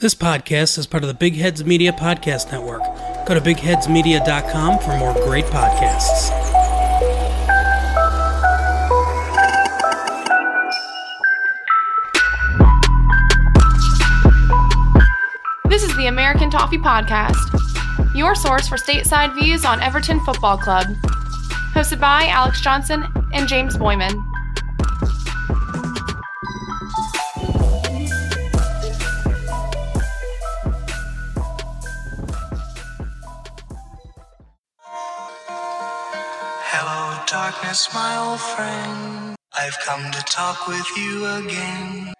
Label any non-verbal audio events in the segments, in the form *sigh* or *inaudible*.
This podcast is part of the Big Heads Media Podcast Network. Go to bigheadsmedia.com for more great podcasts. This is the American Toffee Podcast, your source for stateside views on Everton Football Club. Hosted by Alex Johnson and James Boyman. Darkness, my old friend. I've come to talk with you again.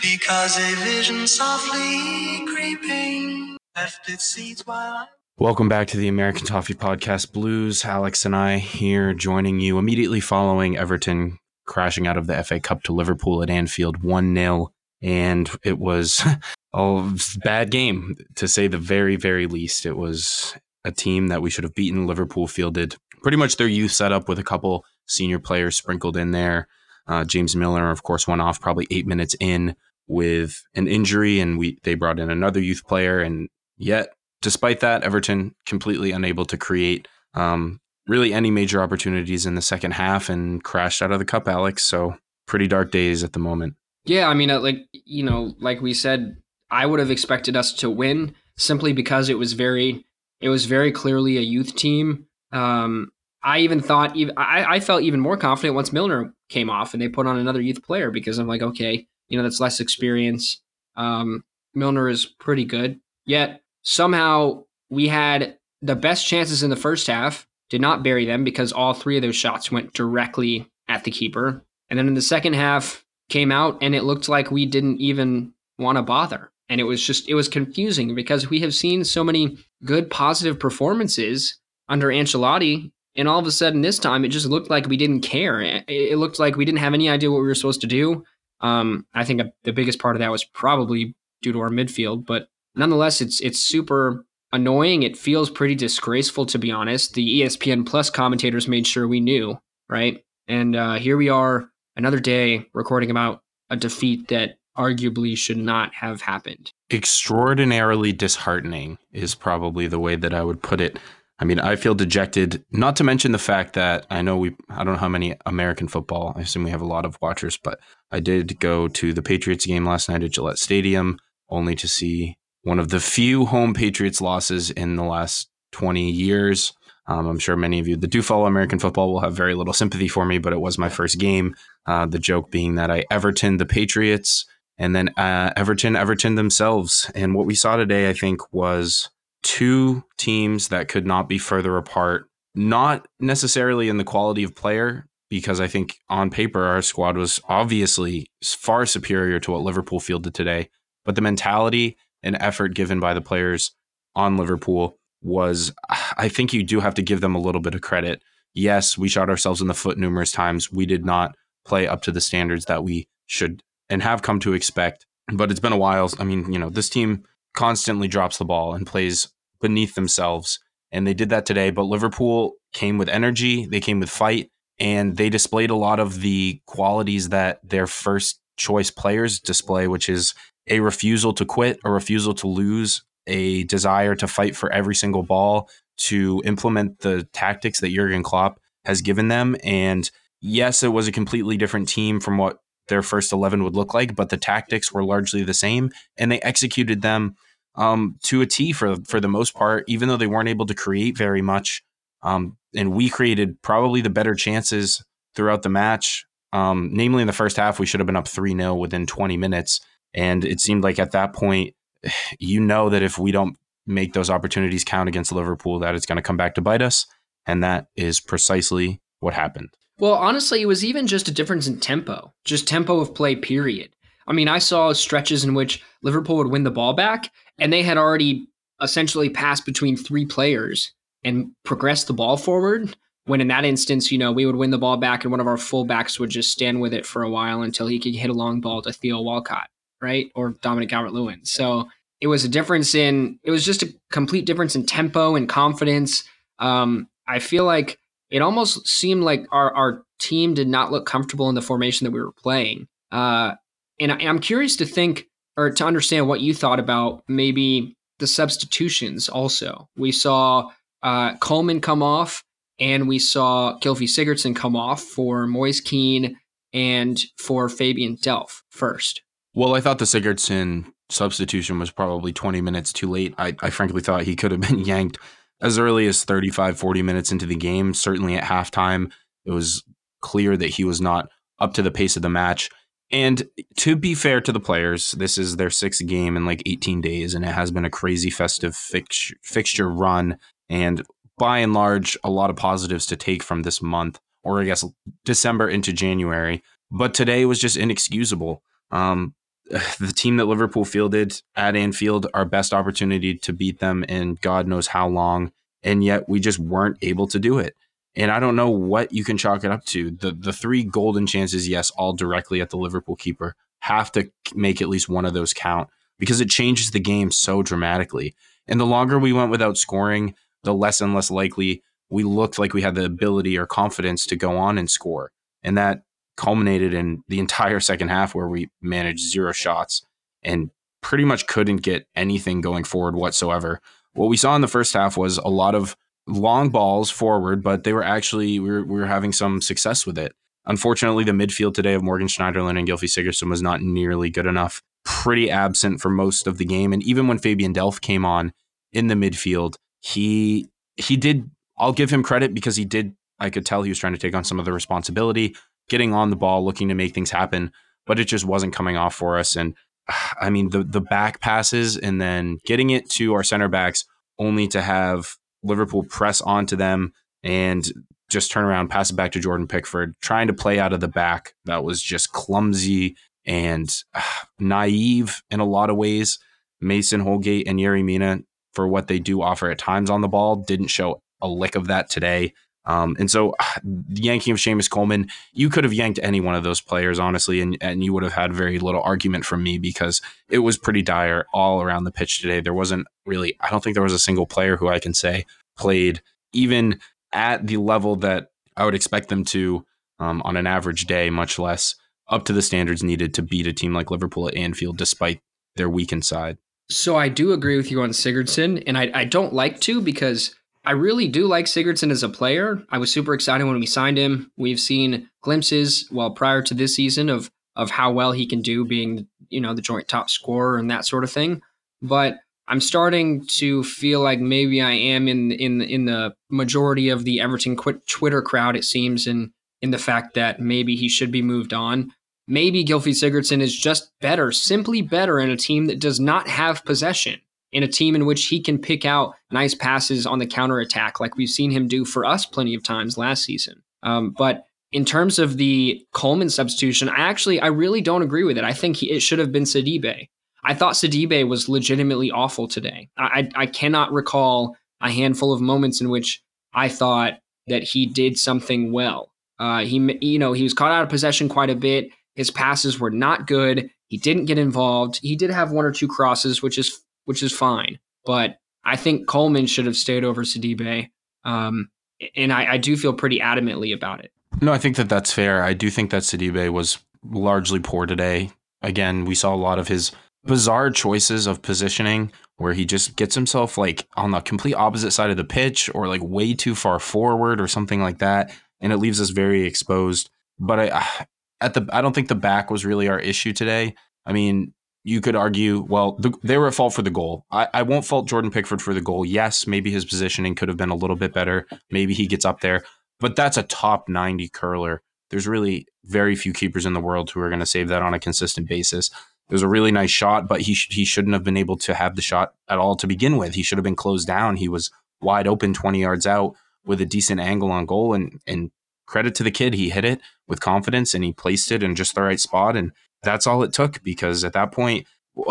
Because a vision softly creeping left its seeds while I. Welcome back to the American Toffee Podcast Blues. Alex and I here joining you immediately following Everton crashing out of the FA Cup to Liverpool at Anfield 1 0. And it was *laughs* a bad game, to say the very, very least. It was a team that we should have beaten. Liverpool fielded pretty much their youth setup with a couple senior players sprinkled in there. Uh, James Milner, of course, went off probably eight minutes in with an injury, and we they brought in another youth player, and yet despite that, Everton completely unable to create um, really any major opportunities in the second half and crashed out of the cup, Alex. So pretty dark days at the moment. Yeah, I mean, uh, like you know, like we said, I would have expected us to win simply because it was very, it was very clearly a youth team. Um, I even thought, even I, I felt even more confident once Milner came off and they put on another youth player because I'm like, okay, you know, that's less experience. Um, Milner is pretty good. Yet somehow we had the best chances in the first half, did not bury them because all three of those shots went directly at the keeper. And then in the second half, came out and it looked like we didn't even want to bother. And it was just, it was confusing because we have seen so many good positive performances under Ancelotti. And all of a sudden, this time, it just looked like we didn't care. It, looked like we didn't have any idea what we were supposed to do. Um, I think the biggest part of that was probably due to our midfield, but nonetheless, it's it's super annoying. It feels pretty disgraceful, to be honest. The ESPN Plus commentators made sure we knew, right? And uh, here we are, another day recording about a defeat that arguably should not have happened. Extraordinarily disheartening is probably the way that I would put it. I mean, I feel dejected, not to mention the fact that I know we, I don't know how many American football, I assume we have a lot of watchers, but I did go to the Patriots game last night at Gillette Stadium only to see one of the few home Patriots losses in the last 20 years. Um, I'm sure many of you that do follow American football will have very little sympathy for me, but it was my first game. Uh, the joke being that I Everton the Patriots and then uh, Everton Everton themselves. And what we saw today, I think, was two teams that could not be further apart. Not necessarily in the quality of player, because I think on paper our squad was obviously far superior to what Liverpool fielded today, but the mentality and effort given by the players on Liverpool was, I think you do have to give them a little bit of credit. Yes, we shot ourselves in the foot numerous times. We did not play up to the standards that we should and have come to expect. But it's been a while. I mean, you know, this team constantly drops the ball and plays beneath themselves. And they did that today. But Liverpool came with energy, they came with fight, and they displayed a lot of the qualities that their first choice players display, which is a refusal to quit, a refusal to lose, a desire to fight for every single ball, to implement the tactics that Jurgen Klopp has given them. And yes, it was a completely different team from what their first 11 would look like, but the tactics were largely the same and they executed them um, to a T for, for the most part, even though they weren't able to create very much. Um, and we created probably the better chances throughout the match. Um, namely, in the first half, we should have been up 3 0 within 20 minutes. And it seemed like at that point, *sighs* you know that if we don't make those opportunities count against Liverpool, that it's going to come back to bite us. And that is precisely what happened. Well, honestly, it was even just a difference in tempo, just tempo of play, period. I mean, I saw stretches in which Liverpool would win the ball back, and they had already essentially passed between three players and progressed the ball forward. When in that instance, you know, we would win the ball back, and one of our fullbacks would just stand with it for a while until he could hit a long ball to Theo Walcott, right? Or Dominic Calvert Lewin. So it was a difference in, it was just a complete difference in tempo and confidence. Um, I feel like it almost seemed like our, our team did not look comfortable in the formation that we were playing. Uh, and I, I'm curious to think or to understand what you thought about maybe the substitutions. Also, we saw uh, Coleman come off, and we saw Gylfi Sigurdsson come off for Moise Kean and for Fabian Delph first. Well, I thought the Sigurdsson substitution was probably 20 minutes too late. I, I frankly thought he could have been *laughs* yanked as early as 35, 40 minutes into the game. Certainly at halftime, it was clear that he was not up to the pace of the match. And to be fair to the players, this is their sixth game in like 18 days, and it has been a crazy festive fix- fixture run. And by and large, a lot of positives to take from this month, or I guess December into January. But today was just inexcusable. Um, *sighs* the team that Liverpool fielded at Anfield, our best opportunity to beat them in God knows how long, and yet we just weren't able to do it. And I don't know what you can chalk it up to. The the three golden chances, yes, all directly at the Liverpool keeper, have to make at least one of those count because it changes the game so dramatically. And the longer we went without scoring, the less and less likely we looked like we had the ability or confidence to go on and score. And that culminated in the entire second half where we managed zero shots and pretty much couldn't get anything going forward whatsoever. What we saw in the first half was a lot of long balls forward, but they were actually we were, we were having some success with it. Unfortunately, the midfield today of Morgan Schneiderlin and Gylfi Sigurdsson was not nearly good enough. Pretty absent for most of the game, and even when Fabian Delph came on in the midfield, he he did. I'll give him credit because he did. I could tell he was trying to take on some of the responsibility, getting on the ball, looking to make things happen, but it just wasn't coming off for us. And *sighs* I mean, the the back passes and then getting it to our center backs, only to have Liverpool press onto them and just turn around, pass it back to Jordan Pickford, trying to play out of the back. That was just clumsy and *sighs* naive in a lot of ways. Mason Holgate and Yerry Mina, for what they do offer at times on the ball, didn't show a lick of that today. Um, and so, *sighs* the yanking of Seamus Coleman, you could have yanked any one of those players, honestly, and, and you would have had very little argument from me because it was pretty dire all around the pitch today. There wasn't really, I don't think there was a single player who I can say played even at the level that I would expect them to um, on an average day, much less up to the standards needed to beat a team like Liverpool at Anfield, despite their weakened side. So I do agree with you on Sigurdsson, and I, I don't like to because I really do like Sigurdsson as a player. I was super excited when we signed him. We've seen glimpses, well, prior to this season, of of how well he can do, being you know the joint top scorer and that sort of thing. But I'm starting to feel like maybe I am in in in the majority of the Everton Twitter crowd. It seems, in in the fact that maybe he should be moved on. Maybe Gylfi Sigurdsson is just better, simply better in a team that does not have possession in a team in which he can pick out nice passes on the counter attack, like we've seen him do for us plenty of times last season. Um, but in terms of the Coleman substitution, I actually I really don't agree with it. I think he, it should have been Sidibe. I thought Sidibe was legitimately awful today. I, I, I cannot recall a handful of moments in which I thought that he did something well. Uh, he you know he was caught out of possession quite a bit. His passes were not good. He didn't get involved. He did have one or two crosses, which is which is fine. But I think Coleman should have stayed over Sidibe. Um, and I, I, do feel pretty adamantly about it. No, I think that that's fair. I do think that Sidibe was largely poor today. Again, we saw a lot of his bizarre choices of positioning where he just gets himself like on the complete opposite side of the pitch or like way too far forward or something like that. And it leaves us very exposed. But I, *sighs* at the, I don't think the back was really our issue today. I mean, you could argue, well, the, they were at fault for the goal. I, I won't fault Jordan Pickford for the goal. Yes, maybe his positioning could have been a little bit better. Maybe he gets up there, but that's a top 90 curler. There's really very few keepers in the world who are going to save that on a consistent basis. It was a really nice shot, but he, sh- he shouldn't have been able to have the shot at all to begin with. He should have been closed down. He was wide open 20 yards out with a decent angle on goal. And, and credit to the kid, he hit it with confidence and he placed it in just the right spot. And that's all it took because at that point, *sighs*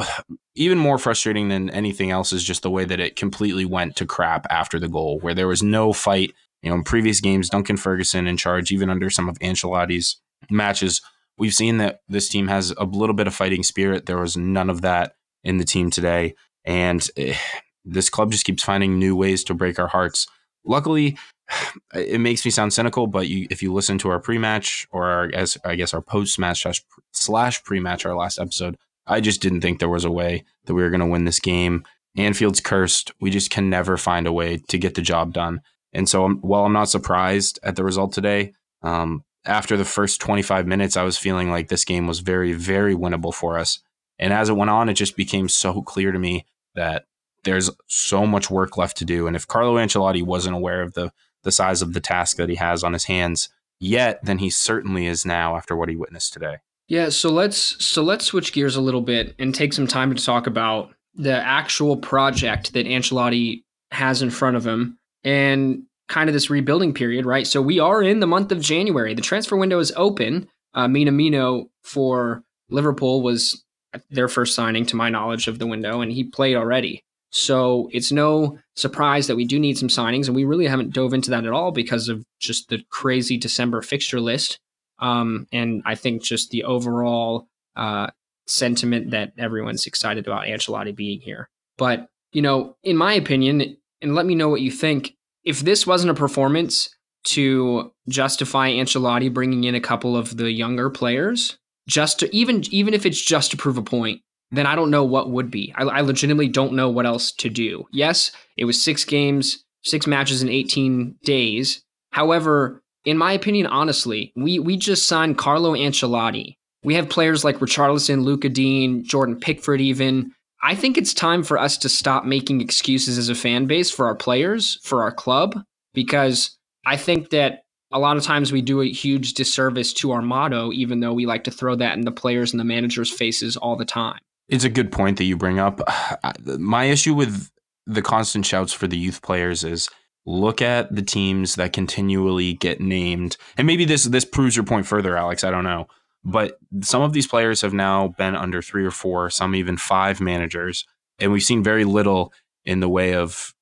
even more frustrating than anything else is just the way that it completely went to crap after the goal, where there was no fight. You know, in previous games, Duncan Ferguson in charge, even under some of Ancelotti's matches, we've seen that this team has a little bit of fighting spirit. There was none of that in the team today. And eh, *sighs* this club just keeps finding new ways to break our hearts. Luckily, it makes me sound cynical, but you, if you listen to our pre-match or our, as I guess our post-match slash, pre-match, our last episode, I just didn't think there was a way that we were going to win this game. Anfield's cursed. We just can never find a way to get the job done. And so, um, while I'm not surprised at the result today, um, after the first 25 minutes, I was feeling like this game was very, very winnable for us. And as it went on, it just became so clear to me that there's so much work left to do. And if Carlo Ancelotti wasn't aware of the the size of the task that he has on his hands yet, than he certainly is now after what he witnessed today. Yeah, so let's so let's switch gears a little bit and take some time to talk about the actual project that Ancelotti has in front of him and kind of this rebuilding period, right? So we are in the month of January. The transfer window is open. Uh, Minamino for Liverpool was their first signing, to my knowledge, of the window, and he played already. So it's no surprise that we do need some signings, and we really haven't dove into that at all because of just the crazy December fixture list. Um, and I think just the overall uh, sentiment that everyone's excited about Ancelotti being here. But, you know, in my opinion, and let me know what you think, if this wasn't a performance to justify Ancelotti bringing in a couple of the younger players, just to even even if it's just to prove a point, then I don't know what would be. I, I legitimately don't know what else to do. Yes, it was six games, six matches in 18 days. However, in my opinion, honestly, we we just signed Carlo Ancelotti. We have players like Richarlison, Luca Digne, Jordan Pickford, even. I think it's time for us to stop making excuses as a fan base for our players, for our club, because I think that a lot of times we do a huge disservice to our motto, even though we like to throw that in the players and the managers' faces all the time. It's a good point that you bring up. *sighs* My issue with the constant shouts for the youth players is look at the teams that continually get named. And maybe this this proves your point further, Alex. I don't know. But some of these players have now been under three or four, some even five managers, and we've seen very little in the way of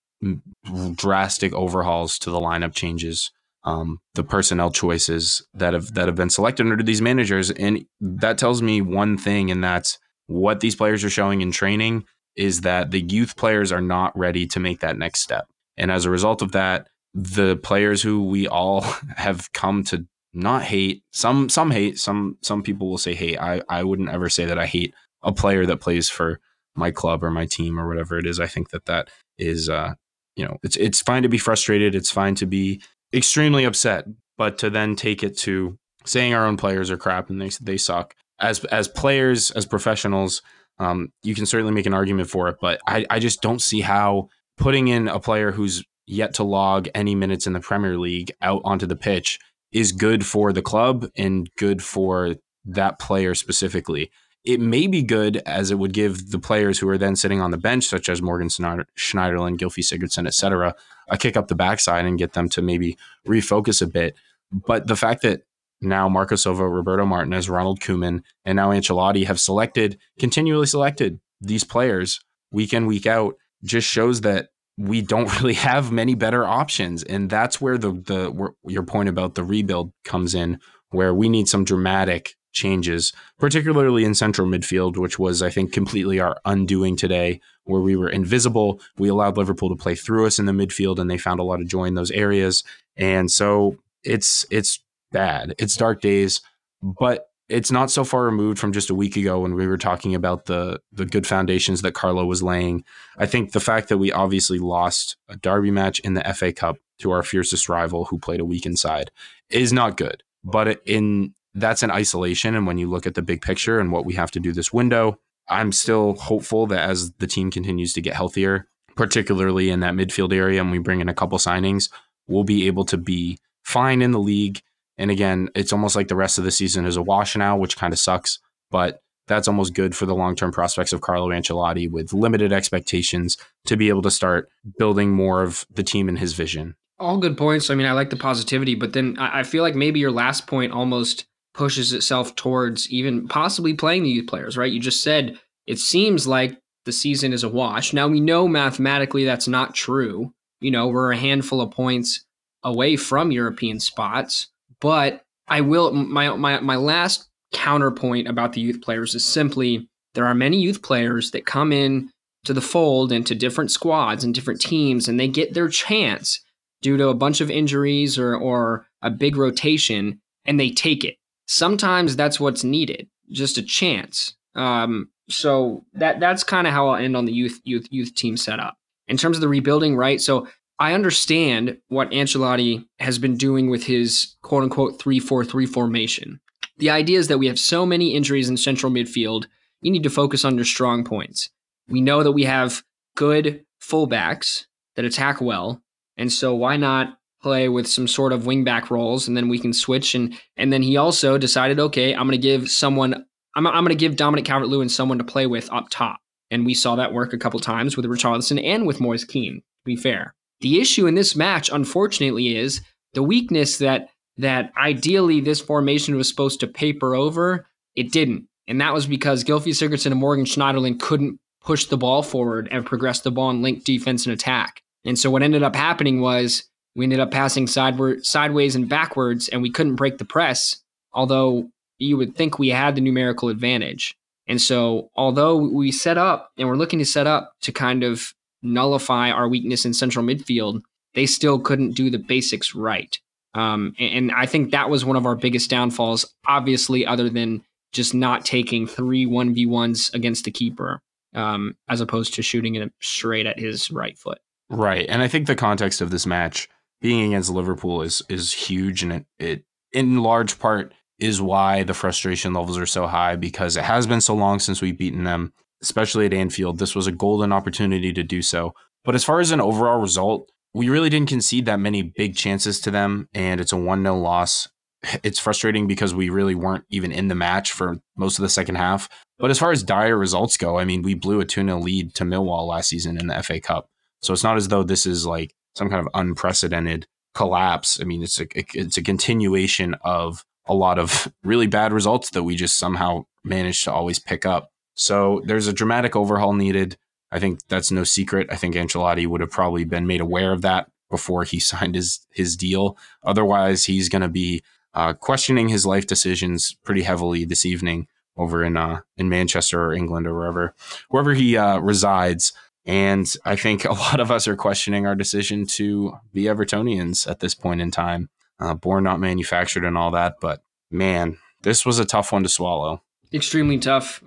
drastic overhauls to the lineup changes, um, the personnel choices that have that have been selected under these managers, and that tells me one thing, and that's what these players are showing in training is that the youth players are not ready to make that next step, and as a result of that, the players who we all *laughs* have come to not hate. Some some hate. Some some people will say hate. I I wouldn't ever say that I hate a player that plays for my club or my team or whatever it is. I think that that is uh you know it's it's fine to be frustrated. It's fine to be extremely upset, but to then take it to saying our own players are crap and they they suck as as players as professionals. Um, you can certainly make an argument for it, but I, I just don't see how putting in a player who's yet to log any minutes in the Premier League out onto the pitch is good for the club and good for that player specifically. It may be good as it would give the players who are then sitting on the bench, such as Morgan Schneiderlin, Gylfi Sigurdsson, etc., a kick up the backside and get them to maybe refocus a bit. But the fact that now Marco Silva, Roberto Martinez, Ronald Koeman, and now Ancelotti have selected, continually selected these players week in, week out, just shows that we don't *laughs* really have many better options, and that's where the the where your point about the rebuild comes in, where we need some dramatic changes, particularly in central midfield, which was I think completely our undoing today, where we were invisible. We allowed Liverpool to play through us in the midfield, and they found a lot of joy in those areas, and so it's it's bad. It's dark days, but it's not so far removed from just a week ago when we were talking about the the good foundations that Carlo was laying. I think the fact that we obviously lost a derby match in the FA Cup to our fiercest rival who played a week inside is not good. But in that's an isolation and when you look at the big picture and what we have to do this window, I'm still hopeful that as the team continues to get healthier, particularly in that midfield area and we bring in a couple signings, we'll be able to be fine in the league and again, it's almost like the rest of the season is a wash now, which kind of sucks. But that's almost good for the long term prospects of Carlo Ancelotti with limited expectations to be able to start building more of the team in his vision. All good points. I mean, I like the positivity, but then I feel like maybe your last point almost pushes itself towards even possibly playing the youth players, right? You just said it seems like the season is a wash. Now we know mathematically that's not true. You know, we're a handful of points away from European spots. But I will my my my last counterpoint about the youth players is simply there are many youth players that come in to the fold into different squads and different teams and they get their chance due to a bunch of injuries or or a big rotation and they take it. Sometimes that's what's needed, just a chance. Um, so that that's kind of how I'll end on the youth youth youth team setup. In terms of the rebuilding, right? So I understand what Ancelotti has been doing with his quote unquote 3 4 3 formation. The idea is that we have so many injuries in central midfield, you need to focus on your strong points. We know that we have good fullbacks that attack well, and so why not play with some sort of wingback roles and then we can switch and and then he also decided okay i'm going to give someone i'm, I'm going to give dominic calvert-lewin someone to play with up top and we saw that work a couple times with richarlison and with moise kean to be fair the issue in this match unfortunately is the weakness that that ideally this formation was supposed to paper over it didn't and that was because Gylfi Sigurdsson and Morgan Schneiderlin couldn't push the ball forward and progress the ball and link defense and attack and so what ended up happening was we ended up passing sideward, sideways and backwards, and we couldn't break the press, although you would think we had the numerical advantage. And so, although we set up and we're looking to set up to kind of nullify our weakness in central midfield, they still couldn't do the basics right. Um, and, and I think that was one of our biggest downfalls, obviously, other than just not taking three 1v1s against the keeper, um, as opposed to shooting it straight at his right foot. Right. And I think the context of this match being against Liverpool is is huge, and it, it in large part is why the frustration levels are so high because it has been so long since we've beaten them, especially at Anfield. This was a golden opportunity to do so. But as far as an overall result, we really didn't concede that many big chances to them, and it's a 1 0 loss. *sighs* It's frustrating because we really weren't even in the match for most of the second half. But as far as dire results go, I mean, we blew a 2 0 lead to Millwall last season in the FA Cup. So it's not as though this is like some kind of unprecedented collapse. I mean, it's a it's a continuation of a lot of *laughs* really bad results that we just somehow managed to always pick up. So there's a dramatic overhaul needed. I think that's no secret. I think Ancelotti would have probably been made aware of that before he *laughs* signed his his deal. Otherwise, he's going to be uh, questioning his life decisions pretty heavily this evening over in uh, in Manchester or England or wherever wherever he uh, resides. And I think a *laughs* lot of us are questioning our decision to be Evertonians at this point in time. Uh, born not manufactured and all that. But man, this was a tough one to swallow. Extremely tough.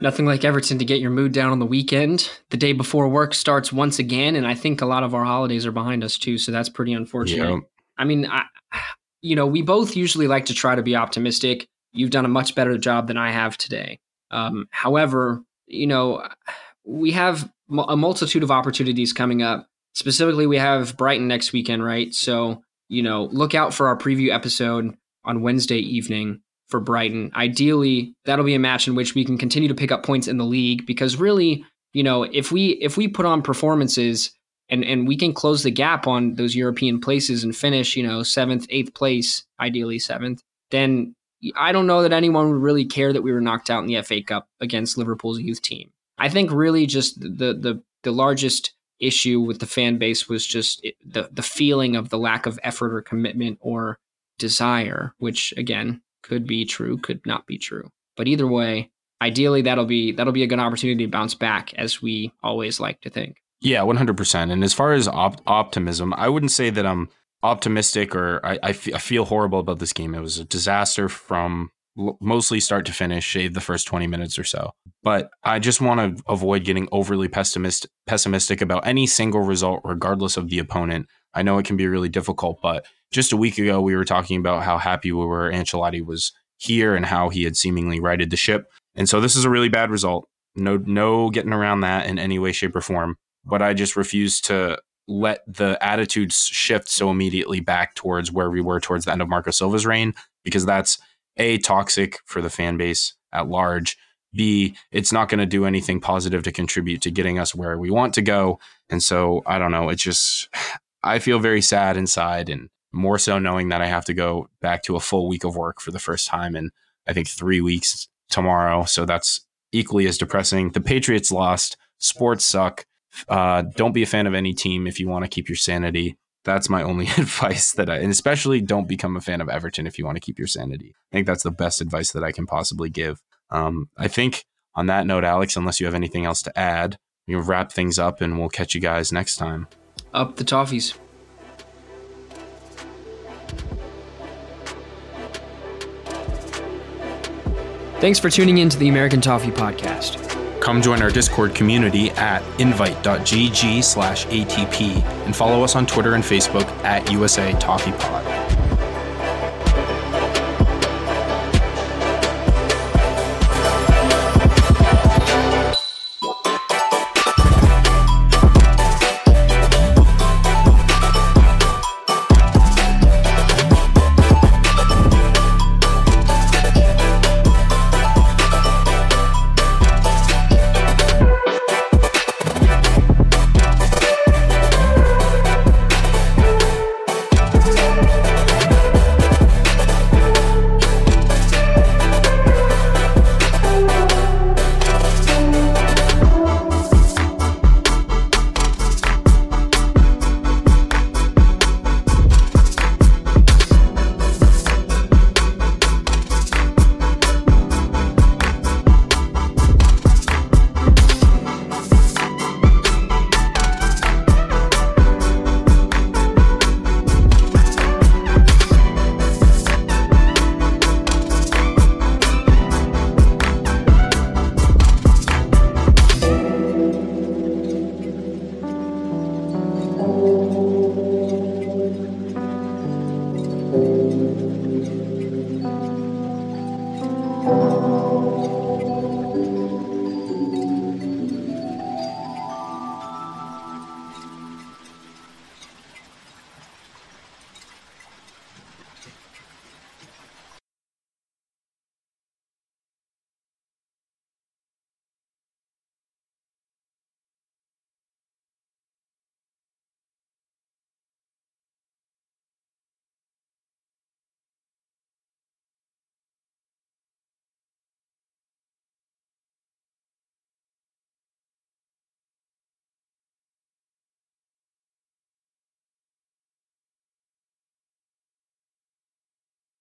Nothing like Everton to get your mood down on the weekend. The day before work starts once again. And I think a lot of our holidays are behind us too. So that's pretty unfortunate. Yep. I mean, I, you know, we both usually like to try to be optimistic. You've done a much better job than I have today. Um, however, you know, we have a multitude of opportunities coming up. Specifically, we have Brighton next weekend, right? So, you know, look out for our preview episode on Wednesday evening for Brighton. Ideally, that'll be a match in which we can continue to pick up points in the league because really, you know, if we if we put on performances and and we can close the gap on those European places and finish, you know, 7th, 8th place, ideally 7th, then I don't know that anyone would really care that we were knocked out in the FA Cup against Liverpool's youth team. I think really just the the the largest issue with the fan base was just the the feeling of the lack of effort or commitment or desire, which again could be true, could not be true. But either way, ideally that'll be that'll be a good opportunity to bounce back, as we always like to think. Yeah, one hundred percent. And as far as op- optimism, I wouldn't say that I'm optimistic or I, I, f- I feel horrible about this game. It was a disaster from mostly start to finish, shave the first 20 minutes or so. But I just want to avoid getting overly pessimist, pessimistic about any single result, regardless of the opponent. I know it can be really difficult, but just a week ago, we were talking about how happy we were Ancelotti was here and how he had seemingly righted the ship. And so this is a really bad result. No, no getting around that in any way, shape, or form. But I just refuse to let the attitudes shift so immediately back towards where we were towards the end of Marco Silva's reign, because that's a toxic for the fan base at large b it's not going to do anything positive to contribute to getting us where we want to go and so i don't know it's just i feel very sad inside and more so knowing that i have to go back to a full week of work for the first time in i think three weeks tomorrow so that's equally as depressing the patriots lost sports suck uh, don't be a fan of any team if you want to keep your sanity that's my only *laughs* advice that I, and especially don't become a fan of Everton if you want to keep your sanity. I think that's the best advice that I can possibly give. Um, I think on that note, Alex, unless you have anything else to add, we'll wrap things up and we'll catch you guys next time. Up the toffees. Thanks for tuning in to the American Toffee Podcast. Come join our Discord community at invite.gg slash ATP and follow us on Twitter and Facebook at USA Toffee Pod.